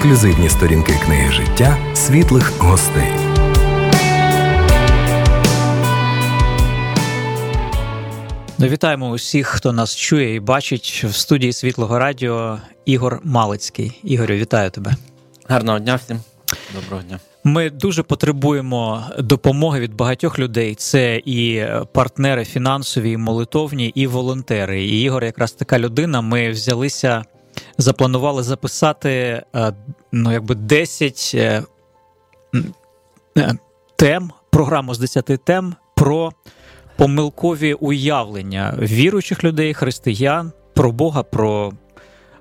ексклюзивні сторінки книги життя світлих гостей. Ну, вітаємо усіх, хто нас чує і бачить в студії Світлого Радіо Ігор Малицький. Ігорю, вітаю тебе. Гарного дня всім. Доброго дня. Ми дуже потребуємо допомоги від багатьох людей. Це і партнери фінансові, і молитовні, і волонтери. І Ігор, якраз така людина. Ми взялися, запланували записати е, ну, якби 10 е, е, тем, програму з 10 тем про помилкові уявлення віруючих людей, християн, про Бога, про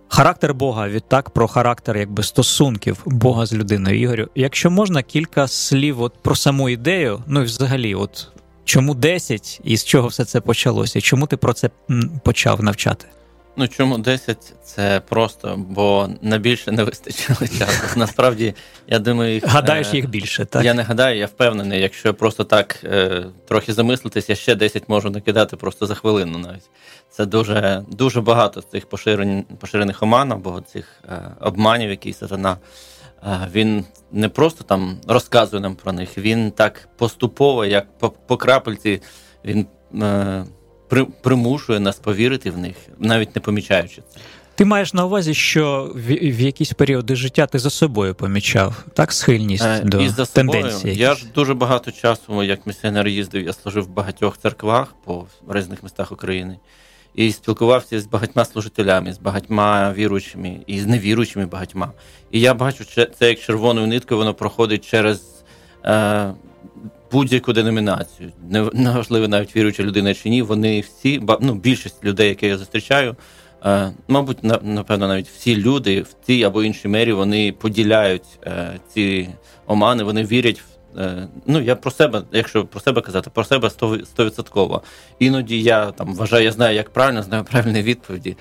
характер Бога, відтак про характер якби стосунків Бога з людиною. Ігорю, якщо можна, кілька слів от про саму ідею, ну і взагалі, от чому 10 і з чого все це почалося? Чому ти про це почав навчати? Ну чому 10? Це просто, бо на більше не вистачило часу. Насправді, я думаю, їх, гадаєш е, їх більше. так? Я не гадаю, я впевнений. Якщо просто так е, трохи замислитись, я ще 10 можу накидати просто за хвилину навіть. Це дуже дуже багато цих поширень, поширених оман або цих е, обманів, які сатана. Він не просто там розказує нам про них, він так поступово, як по, по крапельці, він. Примушує нас повірити в них, навіть не помічаючи це. Ти маєш на увазі, що в, в якісь періоди життя ти за собою помічав так схильність е, до і за тенденції? Я ж дуже багато часу, як місіонер їздив, я служив в багатьох церквах по різних містах України і спілкувався з багатьма служителями, з багатьма віруючими і з невіруючими багатьма. І я бачу, це як червоною ниткою воно проходить через. Е, будь-яку деномінацію, неважливо навіть віруюча людина чи ні, вони всі, ну, більшість людей, які я зустрічаю, е, мабуть, напевно, навіть всі люди в тій або іншій мері вони поділяють е, ці омани, вони вірять в. Е, ну, я про себе, якщо про себе казати, про себе стовідсотково. Іноді я там вважаю, я знаю, як правильно, знаю правильні відповіді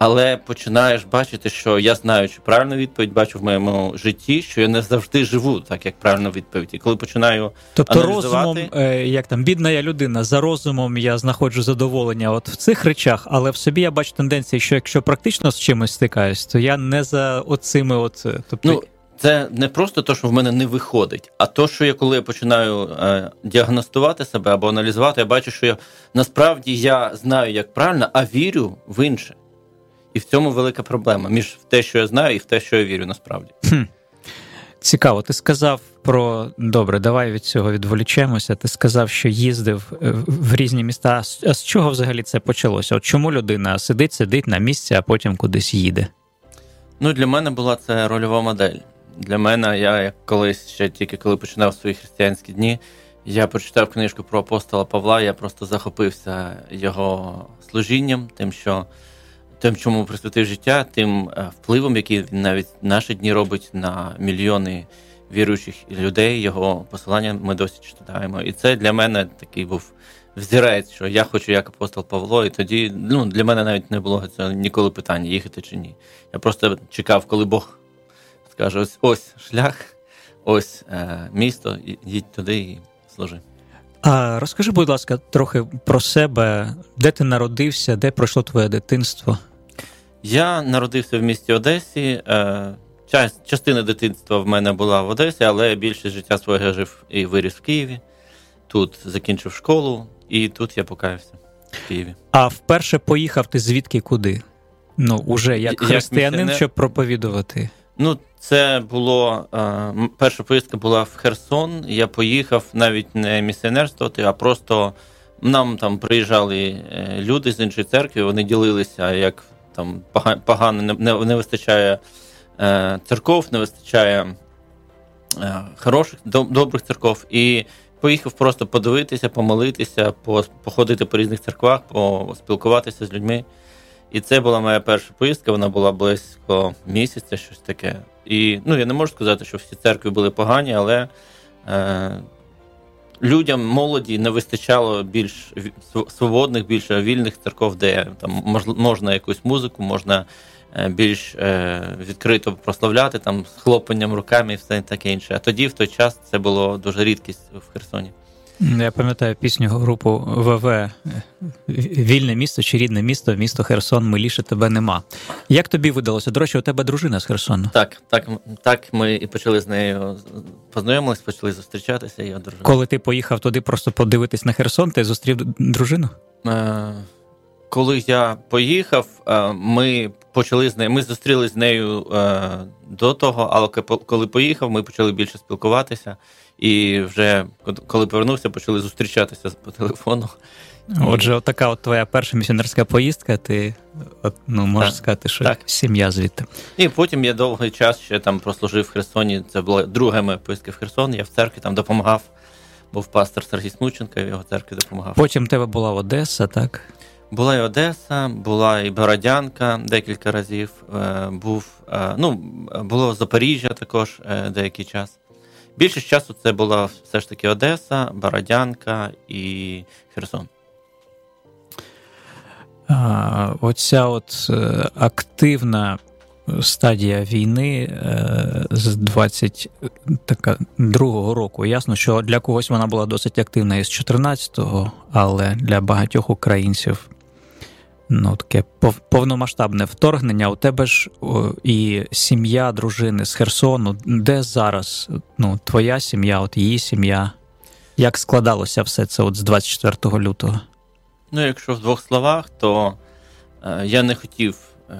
але починаєш бачити, що я знаю, чи правильну відповідь бачу в моєму житті, що я не завжди живу так, як правильно відповідь. І коли починаю тобто розумом, е, як там бідна я людина, за розумом я знаходжу задоволення от в цих речах, але в собі я бачу тенденції, що якщо практично з чимось стикаюсь, то я не за оцими, от е, тобто. Ну, це не просто те, що в мене не виходить, а то, що я коли я починаю е, діагностувати себе або аналізувати, я бачу, що я насправді я знаю, як правильно, а вірю в інше. І в цьому велика проблема між те, що я знаю, і в те, що я вірю насправді. Хм. Цікаво, ти сказав про добре, давай від цього відволічемося. Ти сказав, що їздив е, в різні міста. А з чого взагалі це почалося? От чому людина сидить, сидить на місці, а потім кудись їде? Ну, для мене була це рольова модель. Для мене, я як колись ще тільки коли починав свої християнські дні, я прочитав книжку про апостола Павла. Я просто захопився його служінням, тим, що тим, чому присвятив життя, тим е, впливом, який він навіть наші дні робить на мільйони віруючих людей, його посилання ми досі читаємо. І це для мене такий був взірець, що я хочу як апостол Павло, і тоді ну, для мене навіть не було це ніколи питання, їхати чи ні. Я просто чекав, коли Бог скаже: ось ось шлях, ось е, місто, їдь туди і служи. А розкажи, будь ласка, трохи про себе, де ти народився, де пройшло твоє дитинство? Я народився в місті Одесі. Е, частина дитинства в мене була в Одесі, але більше життя своє жив і виріс в Києві. Тут закінчив школу, і тут я покаявся в Києві. А вперше поїхав ти звідки куди? Ну, уже як християнин, як щоб проповідувати. Ну, це було е, перша поїздка була в Херсон. Я поїхав навіть не місіонерствувати, а просто нам там приїжджали е, люди з іншої церкви. Вони ділилися, як там погано не, не, вистачає е, церков, не вистачає е, хороших, добрих церков. І поїхав просто подивитися, помолитися, по, походити по різних церквах, поспілкуватися з людьми. І це була моя перша поїздка, вона була близько місяця, щось таке. І ну, я не можу сказати, що всі церкви були погані, але е, людям молоді не вистачало більш свободних, більш вільних церков, де там можна якусь музику, можна е, більш е, відкрито прославляти там з хлопанням руками і все таке інше. А тоді, в той час, це було дуже рідкість в Херсоні. Я пам'ятаю пісню групу ВВ Вільне місто чи рідне місто, місто Херсон, миліше тебе нема. Як тобі видалося? До речі, у тебе дружина з Херсону? Так, так, так ми і почали з нею познайомились, почали зустрічатися. Я дружина. Коли ти поїхав туди просто подивитись на Херсон, ти зустрів дружину? Е, коли я поїхав, е, ми почали з нею. Ми зустрілися з нею е, до того, але коли поїхав, ми почали більше спілкуватися. І вже коли повернувся, почали зустрічатися по телефону. Отже, от така от твоя перша місіонерська поїздка, ти от, ну, можеш так, сказати, що так. сім'я звідти. І потім я довгий час ще там прослужив в Херсоні. Це була друга моя поїздка в Херсон. Я в церкві там допомагав. Був пастор Сергій Смученко, в його церкві допомагав. Потім тебе була Одеса, так? Була і Одеса, була і Бородянка декілька разів. Е, був, е, ну, Було Запоріжжя також е, деякий час. Більшість часу це була все ж таки Одеса, Бородянка і Херсон. Оця от активна стадія війни з 22-го року. Ясно, що для когось вона була досить активна із 14-го, але для багатьох українців ну, таке повномасштабне вторгнення. У тебе ж і сім'я дружини з Херсону. Де зараз ну, твоя сім'я, от її сім'я? Як складалося все це от з 24 лютого? Ну, якщо в двох словах, то е, я не хотів е,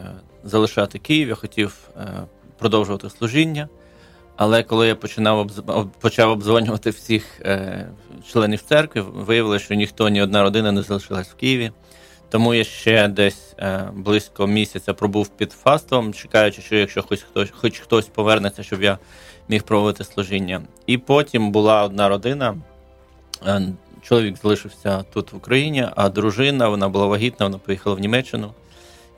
залишати Київ, я хотів е, продовжувати служіння. Але коли я починав почав обдзвонювати всіх е, членів церкви, виявилося, що ніхто, ні одна родина не залишилась в Києві. Тому я ще десь е, близько місяця пробув під фастом, чекаючи, що якщо хоч хтось, хоч хтось повернеться, щоб я міг проводити служіння. І потім була одна родина. Е, чоловік залишився тут в Україні, а дружина вона була вагітна, вона поїхала в Німеччину.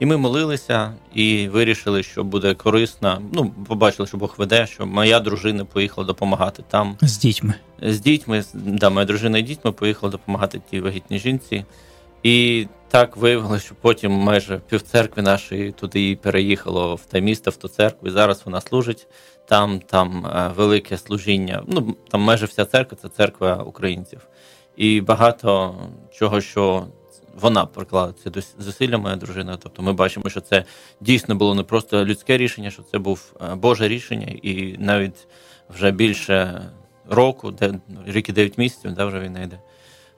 І ми молилися і вирішили, що буде корисно. Ну, побачили, що Бог веде, що моя дружина поїхала допомагати там з дітьми. З дітьми, да, моя дружина і дітьми поїхала допомагати тій вагітній жінці. І так виявилося, що потім майже півцеркви нашої туди переїхало в те місто, в ту церкву. І зараз вона служить там, там е, велике служіння. Ну там майже вся церква це церква українців. І багато чого, що вона приклала це зусилля, моя дружина. Тобто ми бачимо, що це дійсно було не просто людське рішення, що це був е, Боже рішення, і навіть вже більше року, де рік і дев'ять місяців, де вже війна йде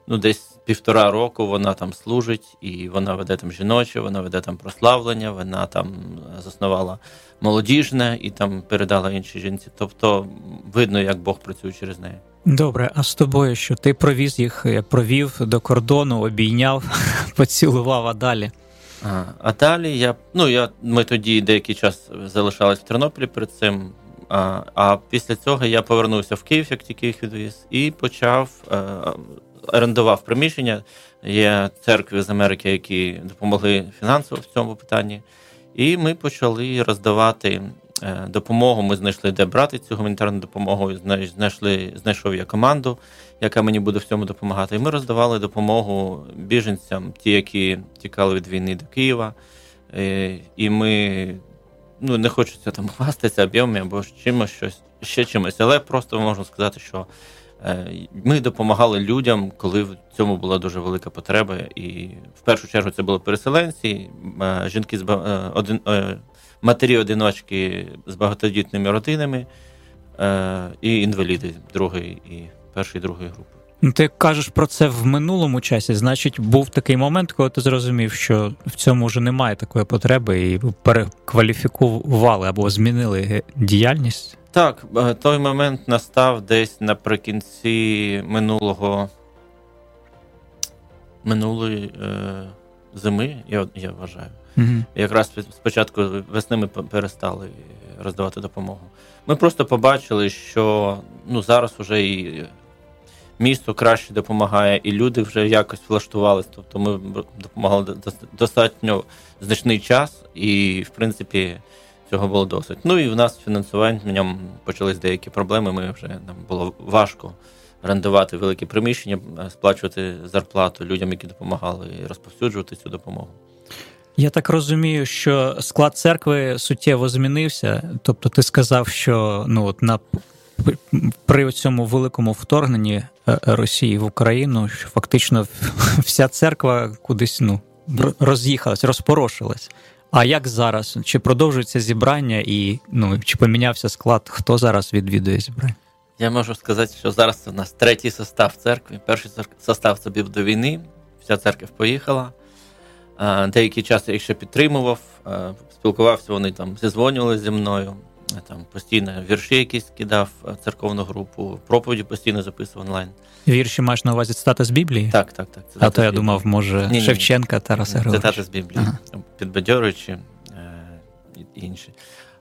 ну, десь півтора року вона там служить, і вона веде там жіноче, вона веде там прославлення, вона там заснувала молодіжне і там передала іншій жінці. Тобто видно, як Бог працює через неї. Добре, а з тобою що ти провіз їх, як провів до кордону, обійняв, поцілував а далі. А, а далі я ну я ми тоді деякий час залишались в Тернополі перед цим. А а після цього я повернувся в Київ, як тільки їх відвіз, і почав е, орендував приміщення. Є церкви з Америки, які допомогли фінансово в цьому питанні. І ми почали роздавати е, допомогу. Ми знайшли, де брати цю гуманітарну допомогу. Знайшли, знайшов я команду, яка мені буде в цьому допомагати. І ми роздавали допомогу біженцям, ті, які тікали від війни до Києва. Е, і ми ну не хочеться там хвастатися об'ємами або чимось щось ще чимось, але просто можна сказати, що ми допомагали людям, коли в цьому була дуже велика потреба. І в першу чергу це були переселенці, е, жінки з е, один, матері-одиночки з багатодітними родинами і інваліди другої і першої другої групи. Ну, ти кажеш про це в минулому часі. Значить, був такий момент, коли ти зрозумів, що в цьому вже немає такої потреби, і перекваліфікували або змінили діяльність. Так, е, той момент настав десь наприкінці минулого минулої е, зими, я я вважаю. Mm-hmm. Якраз спочатку весни ми перестали роздавати допомогу. Ми просто побачили, що ну, зараз вже і місто краще допомагає, і люди вже якось влаштувалися. Тобто ми допомагали достатньо значний час, і, в принципі, цього було досить. Ну і в нас з фінансуванням почались деякі проблеми. Ми вже нам було важко орендувати великі приміщення, сплачувати зарплату людям, які допомагали, і розповсюджувати цю допомогу. Я так розумію, що склад церкви суттєво змінився. Тобто, ти сказав, що ну от на при цьому великому вторгненні Росії в Україну що фактично вся церква кудись ну, роз'їхалась, розпорошилась. А як зараз? Чи продовжується зібрання і ну, чи помінявся склад? Хто зараз відвідує зібрання? Я можу сказати, що зараз у нас третій состав церкви. Перший состав це був до війни, вся церква поїхала. Деякий час я їх ще підтримував, спілкувався, вони там зізвонювали зі мною, там постійно вірші якісь кидав церковну групу, проповіді постійно записував онлайн. Вірші маєш на увазі цитати з Біблії? Так, так, так. А то я думав, може, ні, Шевченка, Тараса Григоровича. Цитати з Біблії, ага. підбадьорюючи е, і інші.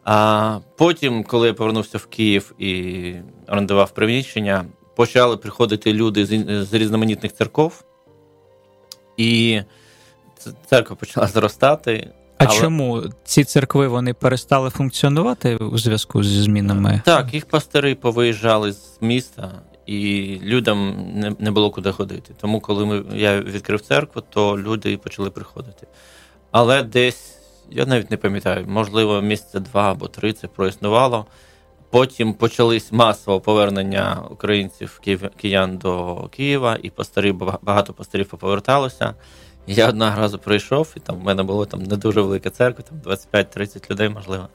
А потім, коли я повернувся в Київ і орендував приміщення, почали приходити люди з, з різноманітних церков, і церква почала зростати. А але... чому ці церкви вони перестали функціонувати у зв'язку зі змінами? Так, їх пастори повиїжджали з міста, і людям не не було куди ходити. Тому, коли ми, я відкрив церкву, то люди почали приходити. Але десь, я навіть не пам'ятаю, можливо, місяця два або три це проіснувало. Потім почались масове повернення українців киян до Києва, і пастори, багато пасторів поверталося. Я одного разу прийшов, і там в мене було там не дуже велика церква, там 25-30 людей, можливо.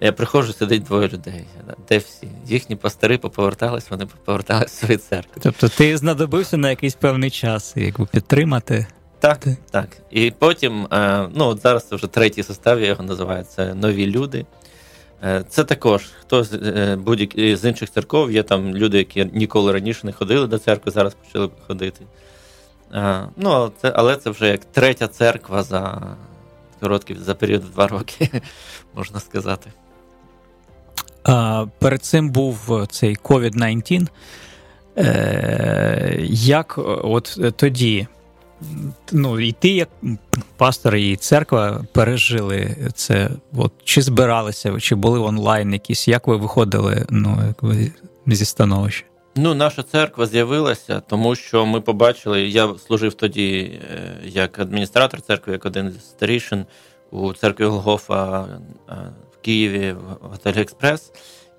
Я приходжу, сидить двоє людей. Де всі? Їхні пастори поповертались, вони повертались в свої церкви. Тобто ти знадобився на якийсь певний час, якби підтримати. Так, ти? так. І потім, е, ну от зараз це вже третій состав, я його називаю, це нові люди. Е, це також хто з е, будь-які з інших церков, є там люди, які ніколи раніше не ходили до церкви, зараз почали ходити. Ну, це, Але це вже як третя церква за короткий за період в два роки, можна сказати. Перед цим був цей COVID-19. Е, як от тоді, ну, і ти, як пастор і церква, пережили це? От, Чи збиралися, чи були онлайн якісь? Як ви виходили ну, зі становища? Ну, наша церква з'явилася, тому що ми побачили, я служив тоді е, як адміністратор церкви, як один з старішин у церкві Голгофа в Києві в готелі Експрес.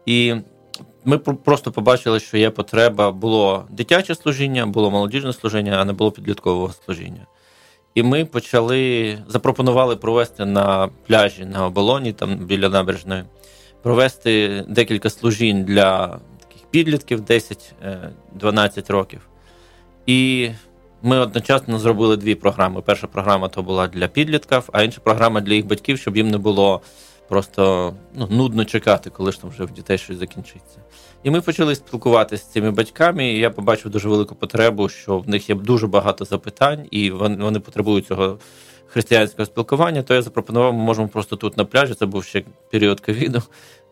І ми просто побачили, що є потреба. Було дитяче служіння, було молодіжне служіння, а не було підліткового служіння. І ми почали запропонували провести на пляжі на оболоні, там біля набережної, провести декілька служінь для підлітків 10-12 років. І ми одночасно зробили дві програми. Перша програма то була для підлітків, а інша програма для їх батьків, щоб їм не було просто ну, нудно чекати, коли ж там вже в дітей щось закінчиться. І ми почали спілкуватися з цими батьками, і я побачив дуже велику потребу, що в них є дуже багато запитань, і вони, вони потребують цього. Християнського спілкування, то я запропонував, ми можемо просто тут на пляжі. Це був ще період ковіду.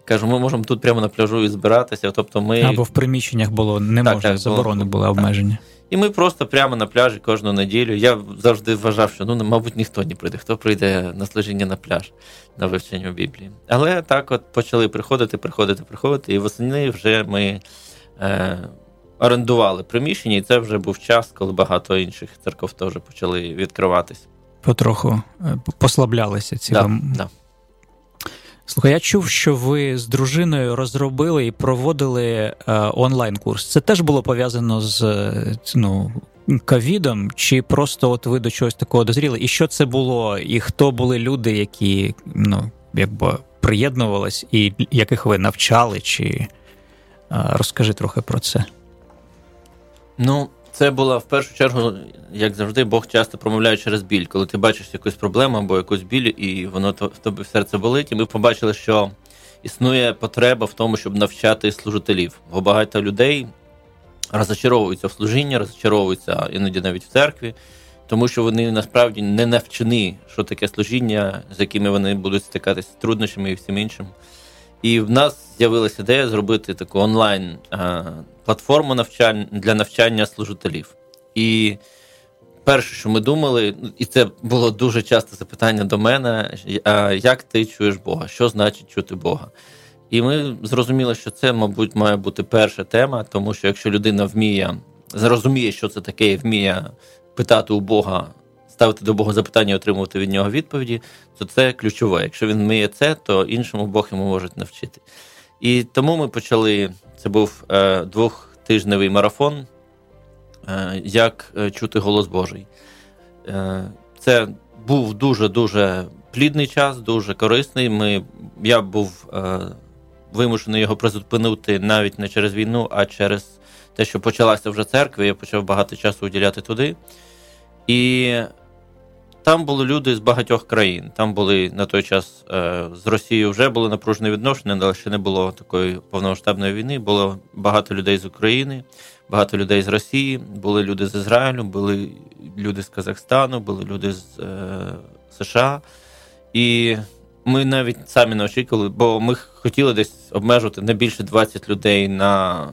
Кажу, ми можемо тут прямо на пляжу і збиратися. Тобто ми або в приміщеннях було не так, можна, так, заборони були обмеження. І ми просто прямо на пляжі кожну неділю. Я завжди вважав, що ну, мабуть, ніхто не прийде. Хто прийде на служіння на пляж на вивчення Біблії. Але так от почали приходити, приходити, приходити. І восени вже ми е, орендували приміщення, і це вже був час, коли багато інших церков теж почали відкриватись. Потроху е, послаблялися ці. Да, да. Слухай, я чув, що ви з дружиною розробили і проводили е, онлайн-курс. Це теж було пов'язано з ну, ковідом, чи просто от ви до чогось такого дозріли? І що це було? І хто були люди, які ну, якби приєднувались, і яких ви навчали? Чи е, розкажи трохи про це? Ну, це було в першу чергу, як завжди, Бог часто промовляє через біль, коли ти бачиш якусь проблему або якусь біль, і воно в тобі в серце болить. І ми побачили, що існує потреба в тому, щоб навчати служителів. Бо багато людей розочаровуються в служінні, розочаровуються іноді навіть в церкві, тому що вони насправді не навчені, що таке служіння, з якими вони будуть стикатися з труднощами і всім іншим. І в нас з'явилася ідея зробити таку онлайн платформу навчання для навчання служителів. І перше, що ми думали, і це було дуже часто запитання до мене: як ти чуєш Бога? Що значить чути Бога? І ми зрозуміли, що це, мабуть, має бути перша тема, тому що якщо людина вміє, зрозуміє, що це таке, і вміє питати у Бога, ставити до Бога запитання і отримувати від нього відповіді, то це ключове. Якщо він вміє це, то іншому Бог йому може навчити. І тому ми почали. Це був е, двохтижневий марафон, е, як е, чути голос Божий. Е, Це був дуже-дуже плідний час, дуже корисний. Ми, Я був е, вимушений його призупинити навіть не через війну, а через те, що почалася вже церква, я почав багато часу уділяти туди. І там були люди з багатьох країн. Там були на той час е, з Росією вже були напружені відношення, але ще не було такої повномасштабної війни. Було багато людей з України, багато людей з Росії, були люди з Ізраїлю, були люди з Казахстану, були люди з е, США. І ми навіть самі не очікували, бо ми хотіли десь обмежити не більше 20 людей на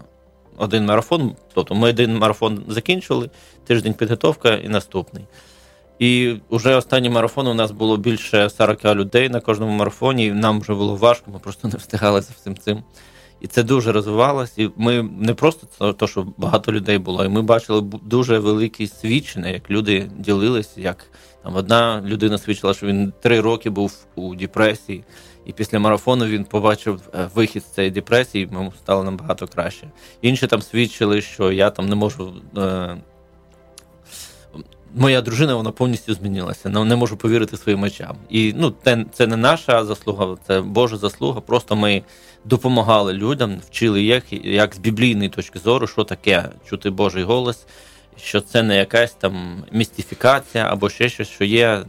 один марафон. Тобто ми один марафон закінчили, тиждень підготовка і наступний. І вже останній марафон у нас було більше 40 людей на кожному марафоні, і нам вже було важко, ми просто не встигали за всім цим. І це дуже розвивалось. І ми не просто то, що багато людей було, і ми бачили дуже великі свідчення, як люди ділилися, як там одна людина свідчила, що він три роки був у депресії, і після марафону він побачив е, вихід з цієї депресії, йому стало набагато краще. Інші там свідчили, що я там не можу. Е, моя дружина вона повністю змінилася. Не можу повірити своїм очам. І ну, це, це не наша заслуга, це Божа заслуга. Просто ми допомагали людям, вчили їх, як з біблійної точки зору, що таке чути Божий голос, що це не якась там містифікація або ще щось, що є.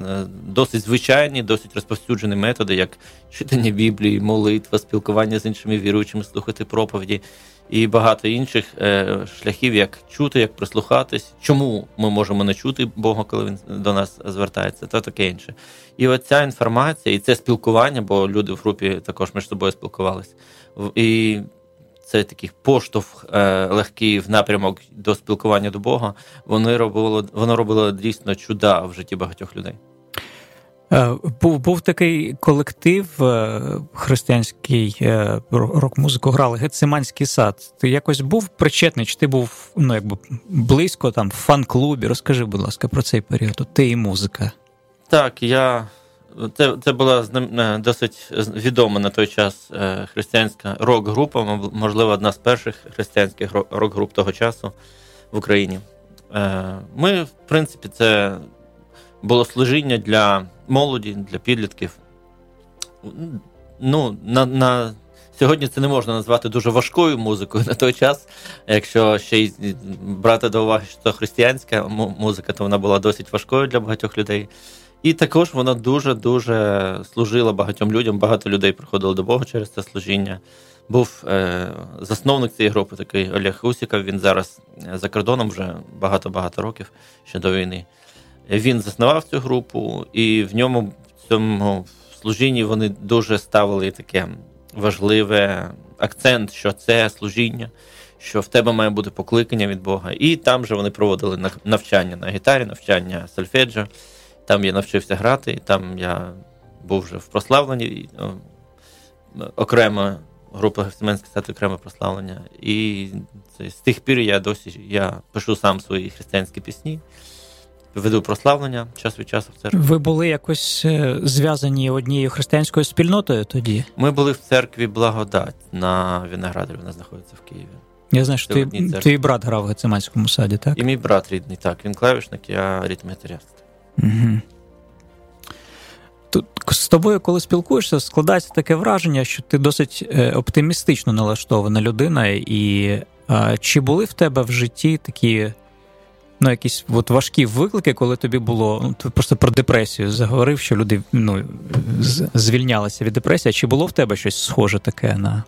Е, досить звичайні, досить розповсюджені методи, як читання Біблії, молитва, спілкування з іншими віруючими, слухати проповіді і багато інших е, шляхів, як чути, як прислухатись, чому ми можемо не чути Бога, коли він до нас звертається, та таке інше. І оця інформація, і це спілкування, бо люди в групі також між собою спілкувалися. І це такий поштовх е, легкий в напрямок до спілкування до Бога. Вони робило, воно робило дійсно чуда в житті багатьох людей. Е, був був такий колектив е, християнський е, рок-музику грали Гециманський сад. Ти якось був причетний? Чи ти був ну, якби близько там в фан-клубі? Розкажи, будь ласка, про цей період. Ти і музика. Так, я. Це це була досить відома на той час християнська рок-група, можливо, одна з перших християнських рок-груп того часу в Україні. Ми, в принципі, це було служіння для молоді, для підлітків. Ну, на, на Сьогодні це не можна назвати дуже важкою музикою на той час. Якщо ще й брати до уваги, що це християнська музика, то вона була досить важкою для багатьох людей. І також вона дуже-дуже служила багатьом людям. Багато людей приходило до Бога через це служіння. Був е, засновник цієї групи, такий Олег Усіков. Він зараз за кордоном вже багато-багато років ще до війни. Він заснував цю групу, і в ньому в цьому служінні вони дуже ставили таке важливе акцент, що це служіння, що в тебе має бути покликання від Бога. І там же вони проводили навчання на гітарі, навчання сольфеджо. Там я навчився грати, там я був вже в прославленні окрема група Гефсименське стати окреме прославлення. І це, з тих пір я досі я пишу сам свої християнські пісні веду прославлення час від часу в церкві. Ви були якось е, зв'язані однією християнською спільнотою тоді? Ми були в церкві Благодать на Виноградарі, вона знаходиться в Києві. Я знаю, що твій, твій брат грав в Гециманському саді, так? І мій брат рідний, так. Він клавішник, я ритм-гітаріст. Угу. Тут з тобою, коли спілкуєшся, складається таке враження, що ти досить е, оптимістично налаштована людина, і а, чи були в тебе в житті такі ну, якісь от важкі виклики, коли тобі було ну, ти просто про депресію заговорив, що люди ну, звільнялися від депресії. Чи було в тебе щось схоже таке на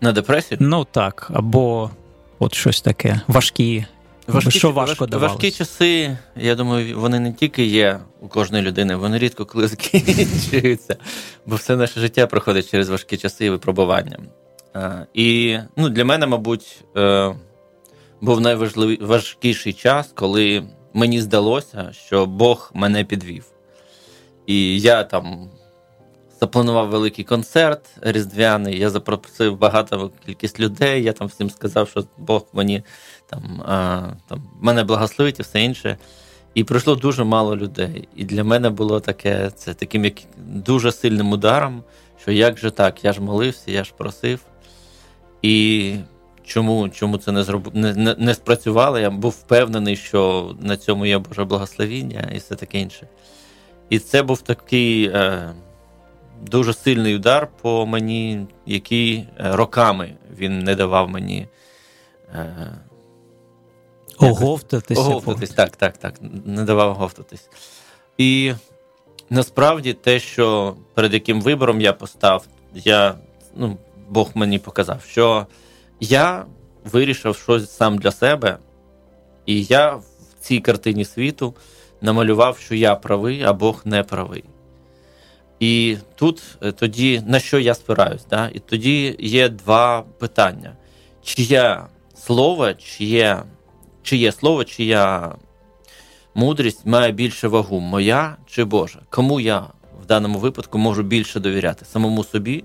На депресію? Ну так, або от щось таке важкі. Важкі, що важко важ, важкі часи, я думаю, вони не тільки є у кожної людини, вони рідко коли закінчуються, бо все наше життя проходить через важкі часи і випробування. І ну, для мене, мабуть, е, був найважкіший час, коли мені здалося, що Бог мене підвів. І я там запланував великий концерт різдвяний, я запросив багато кількість людей. Я там всім сказав, що Бог мені там, а, там мене благословить і все інше. І прийшло дуже мало людей. І для мене було таке це таким як дуже сильним ударом, що як же так, я ж молився, я ж просив. І чому чому це не зроб... не, не, не спрацювало, я був впевнений, що на цьому є Боже благословіння і все таке інше. І це був такий е, дуже сильний удар по мені, який е, роками він не давав мені. Е, Оговтатися. Оговтатись, так, так, так. Не давав оговтатись. І насправді те, що перед яким вибором я постав, я, ну, Бог мені показав, що я вирішив щось сам для себе, і я в цій картині світу намалював, що я правий, а Бог не правий. І тут е, тоді на що я спираюсь? Да? І тоді є два питання: чиє слово, чиє, чиє слово, чия мудрість має більше вагу, моя чи Божа? Кому я в даному випадку можу більше довіряти? Самому собі,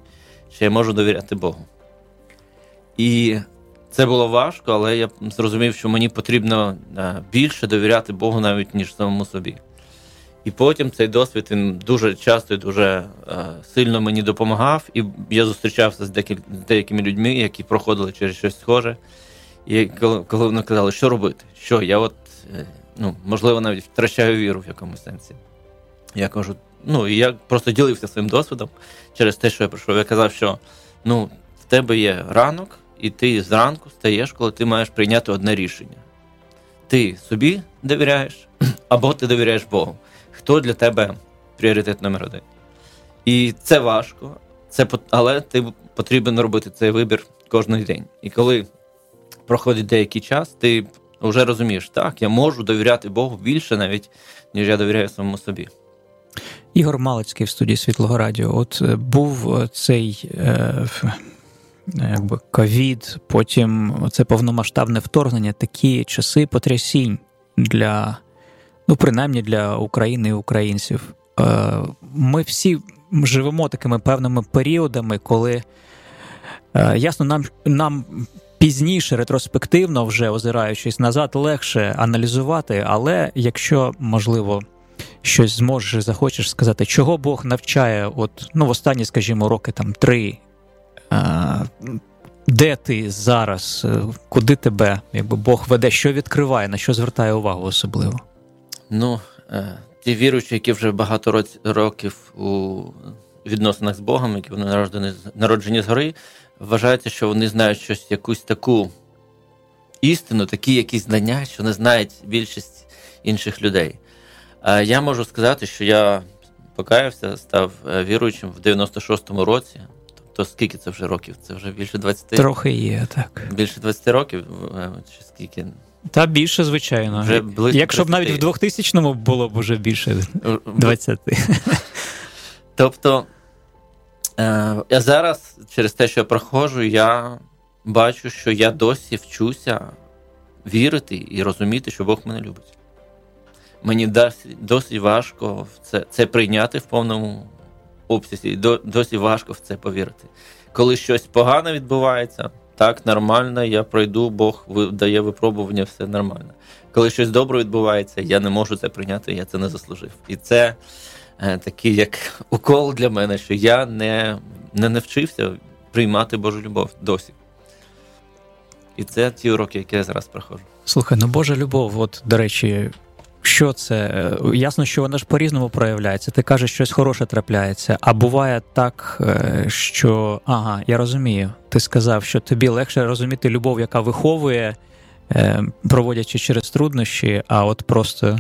чи я можу довіряти Богу? І це було важко, але я зрозумів, що мені потрібно е, більше довіряти Богу навіть ніж самому собі. І потім цей досвід він дуже часто і дуже е, сильно мені допомагав. І я зустрічався з деякими людьми, які проходили через щось схоже. І коли, коли вони казали, що робити, що я от, е, ну, можливо, навіть втрачаю віру в якомусь сенсі. Я кажу, ну і я просто ділився своїм досвідом через те, що я пройшов. Я казав, що ну, в тебе є ранок, і ти зранку стаєш, коли ти маєш прийняти одне рішення. Ти собі довіряєш, або ти довіряєш Богу. Хто для тебе пріоритет номер один? І це важко, це, але ти потрібен робити цей вибір кожен день. І коли проходить деякий час, ти вже розумієш, так, я можу довіряти Богу більше навіть, ніж я довіряю самому собі. Ігор Малицький в студії Світлого Радіо. От е, був е, цей е, якби ковід, потім це повномасштабне вторгнення, такі часи потрясінь для, ну, принаймні для України і українців. Е, ми всі живемо такими певними періодами, коли е, ясно, нам нам пізніше, ретроспективно, вже озираючись назад, легше аналізувати, але якщо можливо. Щось зможеш захочеш сказати, чого Бог навчає, от ну в останні, скажімо, роки там три де ти зараз, е, куди тебе якби Бог веде, що відкриває, на що звертає увагу особливо? Ну, е, ті віруючі, які вже багато років у відносинах з Богом, які вони народжені народжені згори, вважається, що вони знають щось, якусь таку істину, такі якісь знання, що не знають більшість інших людей. Я можу сказати, що я покаявся, став е, віруючим в 96-му році то скільки це вже років? Це вже більше 20? Трохи є, так. Більше 20 років? Е, чи скільки? Та більше, звичайно. Вже Якщо б навіть в 2000-му було б вже більше 20. Тобто е, я зараз, через те, що я проходжу, я бачу, що я досі вчуся вірити і розуміти, що Бог мене любить. Мені досі важко це, це прийняти в повному обсязі, досі важко в це повірити. Коли щось погане відбувається, так, нормально, я пройду, Бог дає випробування, все нормально. Коли щось добре відбувається, я не можу це прийняти, я це не заслужив. І це е, такий як укол для мене, що я не, не навчився приймати Божу любов досі. І це ті уроки, які я зараз проходжу. Слухай, ну Божа любов, от, до речі, що це? Е, ясно, що вона ж по-різному проявляється. Ти кажеш, щось хороше трапляється. А буває так, е, що ага, я розумію. Ти сказав, що тобі легше розуміти любов, яка виховує, е, проводячи через труднощі, а от просто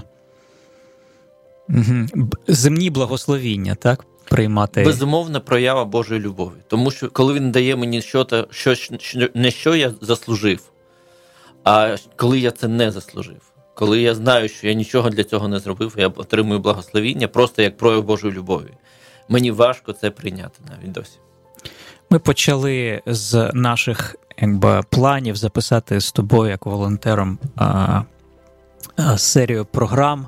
земні благословіння, так? Приймати безумовна проява Божої любові, тому що коли він дає мені щось, що не що я заслужив, а коли я це не заслужив коли я знаю, що я нічого для цього не зробив, я отримую благословіння просто як прояв Божої любові. Мені важко це прийняти навіть досі. Ми почали з наших якби, планів записати з тобою як волонтером а, а, серію програм.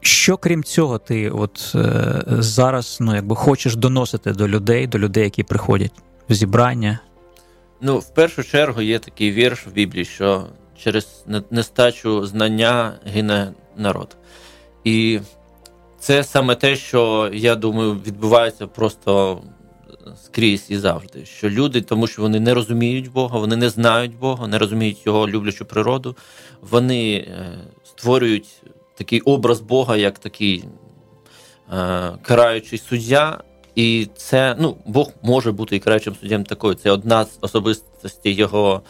Що крім цього, ти от е, зараз ну, якби хочеш доносити до людей, до людей, які приходять в зібрання? Ну, в першу чергу є такий вірш в Біблії, що через нестачу знання гине народ. І це саме те, що я думаю, відбувається просто скрізь і завжди. Що люди, тому що вони не розуміють Бога, вони не знають Бога, не розуміють його люблячу природу, вони е, створюють такий образ Бога, як такий е, караючий суддя. І це ну, Бог може бути і караючим суддям такою. Це одна з особистостей його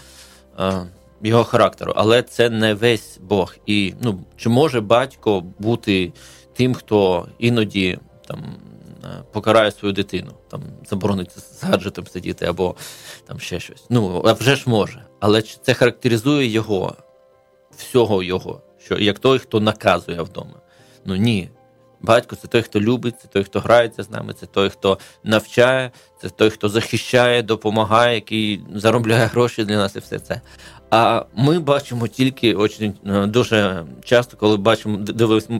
е, його характеру, але це не весь Бог. І ну, чи може батько бути тим, хто іноді там Е, покарає свою дитину, там заборонить з гаджетом сидіти або там ще щось. Ну, а вже ж може. Але це характеризує його, всього його, що як той, хто наказує вдома. Ну ні. Батько це той, хто любить, це той, хто грається з нами, це той, хто навчає, це той, хто захищає, допомагає, який заробляє гроші для нас і все це. А ми бачимо тільки очень, е, дуже часто, коли бачимо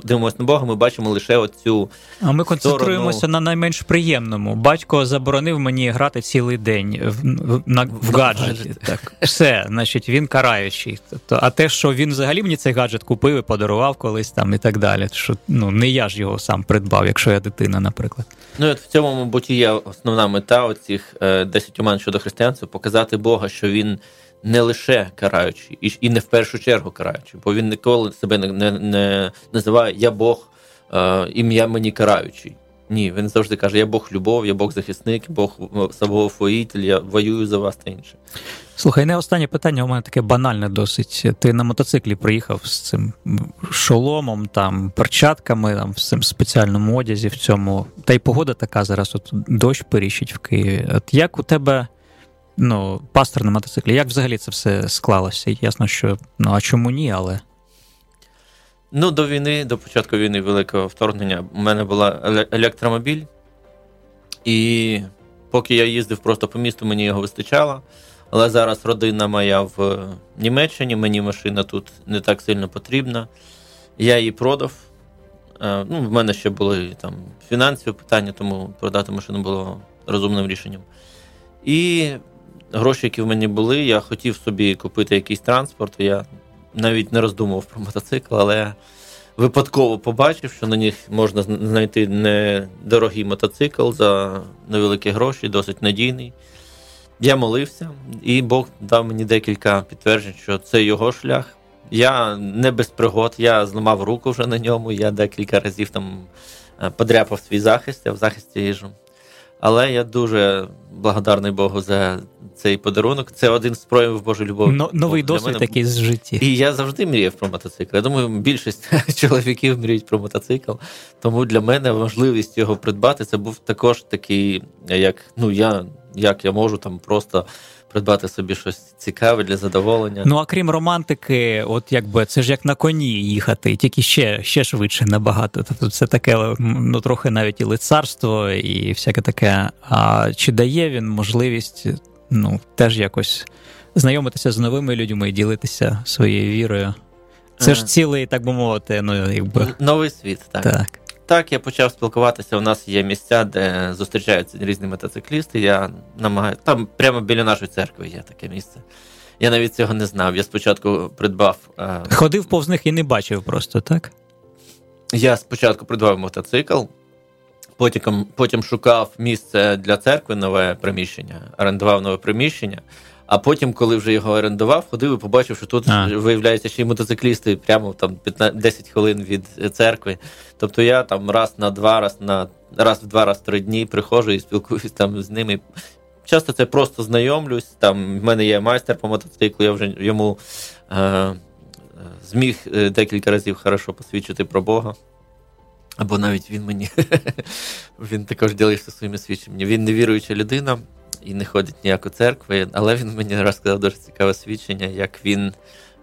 дивимося на Бога, ми бачимо лише оцю. А ми концентруємося сторону... на найменш приємному. Батько заборонив мені грати цілий день в на в гаджеті. Так, все, значить, він караючий. Тобто, а те, що він взагалі мені цей гаджет купив і подарував колись там і так далі. Що ну не я ж його сам придбав, якщо я дитина, наприклад. Ну от в цьому, мабуть, є основна мета оцих 10 е, уман щодо християнства показати Бога, що він не лише караючий, і і не в першу чергу караючий, бо він ніколи себе не не, не називає Я Бог, е, ім'я мені караючий. Ні, він завжди каже: Я Бог любов, я Бог захисник, Бог самовоїтель, я воюю за вас та інше. Слухай, не останнє питання у мене таке банальне досить. Ти на мотоциклі приїхав з цим шоломом, там, перчатками, там, в цим спеціальному одязі в цьому. Та й погода така зараз, от дощ періщить в Києві. От як у тебе ну, пастор на мотоциклі. Як взагалі це все склалося? Ясно, що ну а чому ні, але. Ну, до війни, до початку війни великого вторгнення, у мене була електромобіль, і поки я їздив просто по місту, мені його вистачало. Але зараз родина моя в Німеччині, мені машина тут не так сильно потрібна. Я її продав. Е, ну, В мене ще були там фінансові питання, тому продати машину було розумним рішенням. І гроші, які в мені були, я хотів собі купити якийсь транспорт. Я навіть не роздумував про мотоцикл, але випадково побачив, що на них можна знайти недорогий мотоцикл за невеликі гроші, досить надійний. Я молився, і Бог дав мені декілька підтверджень, що це його шлях. Я не без пригод, я зламав руку вже на ньому, я декілька разів там е, подряпав свій захист, я в захисті їжу. Але я дуже благодарний Богу за цей подарунок. Це один з проявів Божої любові. Но, новий досвід мене. такий з житті. І я завжди мріяв про мотоцикл. Я думаю, більшість чоловіків мріють про мотоцикл. Тому для мене можливість його придбати це був також такий, як ну я як я можу там просто придбати собі щось цікаве для задоволення. Ну а крім романтики, от якби це ж як на коні їхати, тільки ще ще швидше набагато. Тобто це таке ну трохи навіть і лицарство, і всяке таке. А чи дає він можливість ну теж якось знайомитися з новими людьми і ділитися своєю вірою? Це ж цілий, так би мовити, ну якби новий світ, так. так так, я почав спілкуватися. У нас є місця, де зустрічаються різні мотоциклісти. Я намагаюся. Там прямо біля нашої церкви є таке місце. Я навіть цього не знав. Я спочатку придбав. Е, Ходив повз них і не бачив просто, так? Я спочатку придбав мотоцикл, потім потім шукав місце для церкви, нове приміщення, орендував нове приміщення. А потім, коли вже його орендував, ходив і побачив, що тут а. виявляється ще й мотоциклісти прямо там 15, 10 хвилин від церкви. Тобто я там раз на два, раз на раз в два, раз в три дні приходжу і спілкуюсь там з ними. Часто це просто знайомлюсь. Там в мене є майстер по мотоциклу, я вже йому е, зміг е, декілька разів хорошо посвідчити про Бога. Або навіть він мені він також ділився своїми свідченнями. Він невіруюча людина і не ходить ніяко церкви, але він мені розказав дуже цікаве свідчення, як він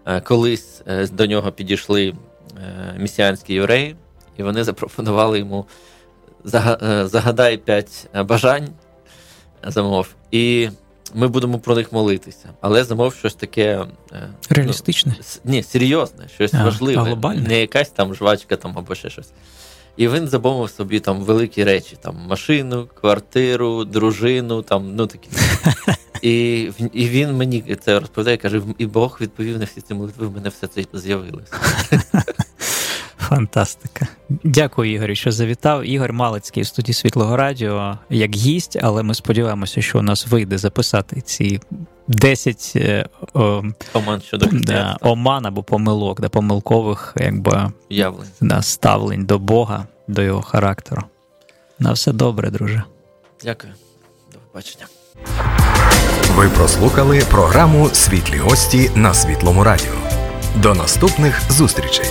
е, колись е, до нього підійшли е, місіанські євреї, і вони запропонували йому загадай п'ять бажань замов, і ми будемо про них молитися. Але замов щось таке реалістичне? Ну, ні, серйозне, щось а, важливе. Глобальне? Не якась там жвачка там або ще щось. І він замовив собі там великі речі: там машину, квартиру, дружину, там, ну такі. І і він мені це розповідає, каже, і Бог відповів на всі ці молитви, в мене все це з'явилося. Фантастика. Дякую, Ігорю, що завітав. Ігор Малицький в студії Світлого Радіо як гість, але ми сподіваємося, що у нас вийде записати ці 10 е, о, Оман щодо да, оман або помилок, да, помилкових якби, явлень. Да, ставлень до Бога, до його характеру. На все добре, друже. Дякую. До побачення. Ви прослухали програму Світлі гості на Світлому Радіо. До наступних зустрічей.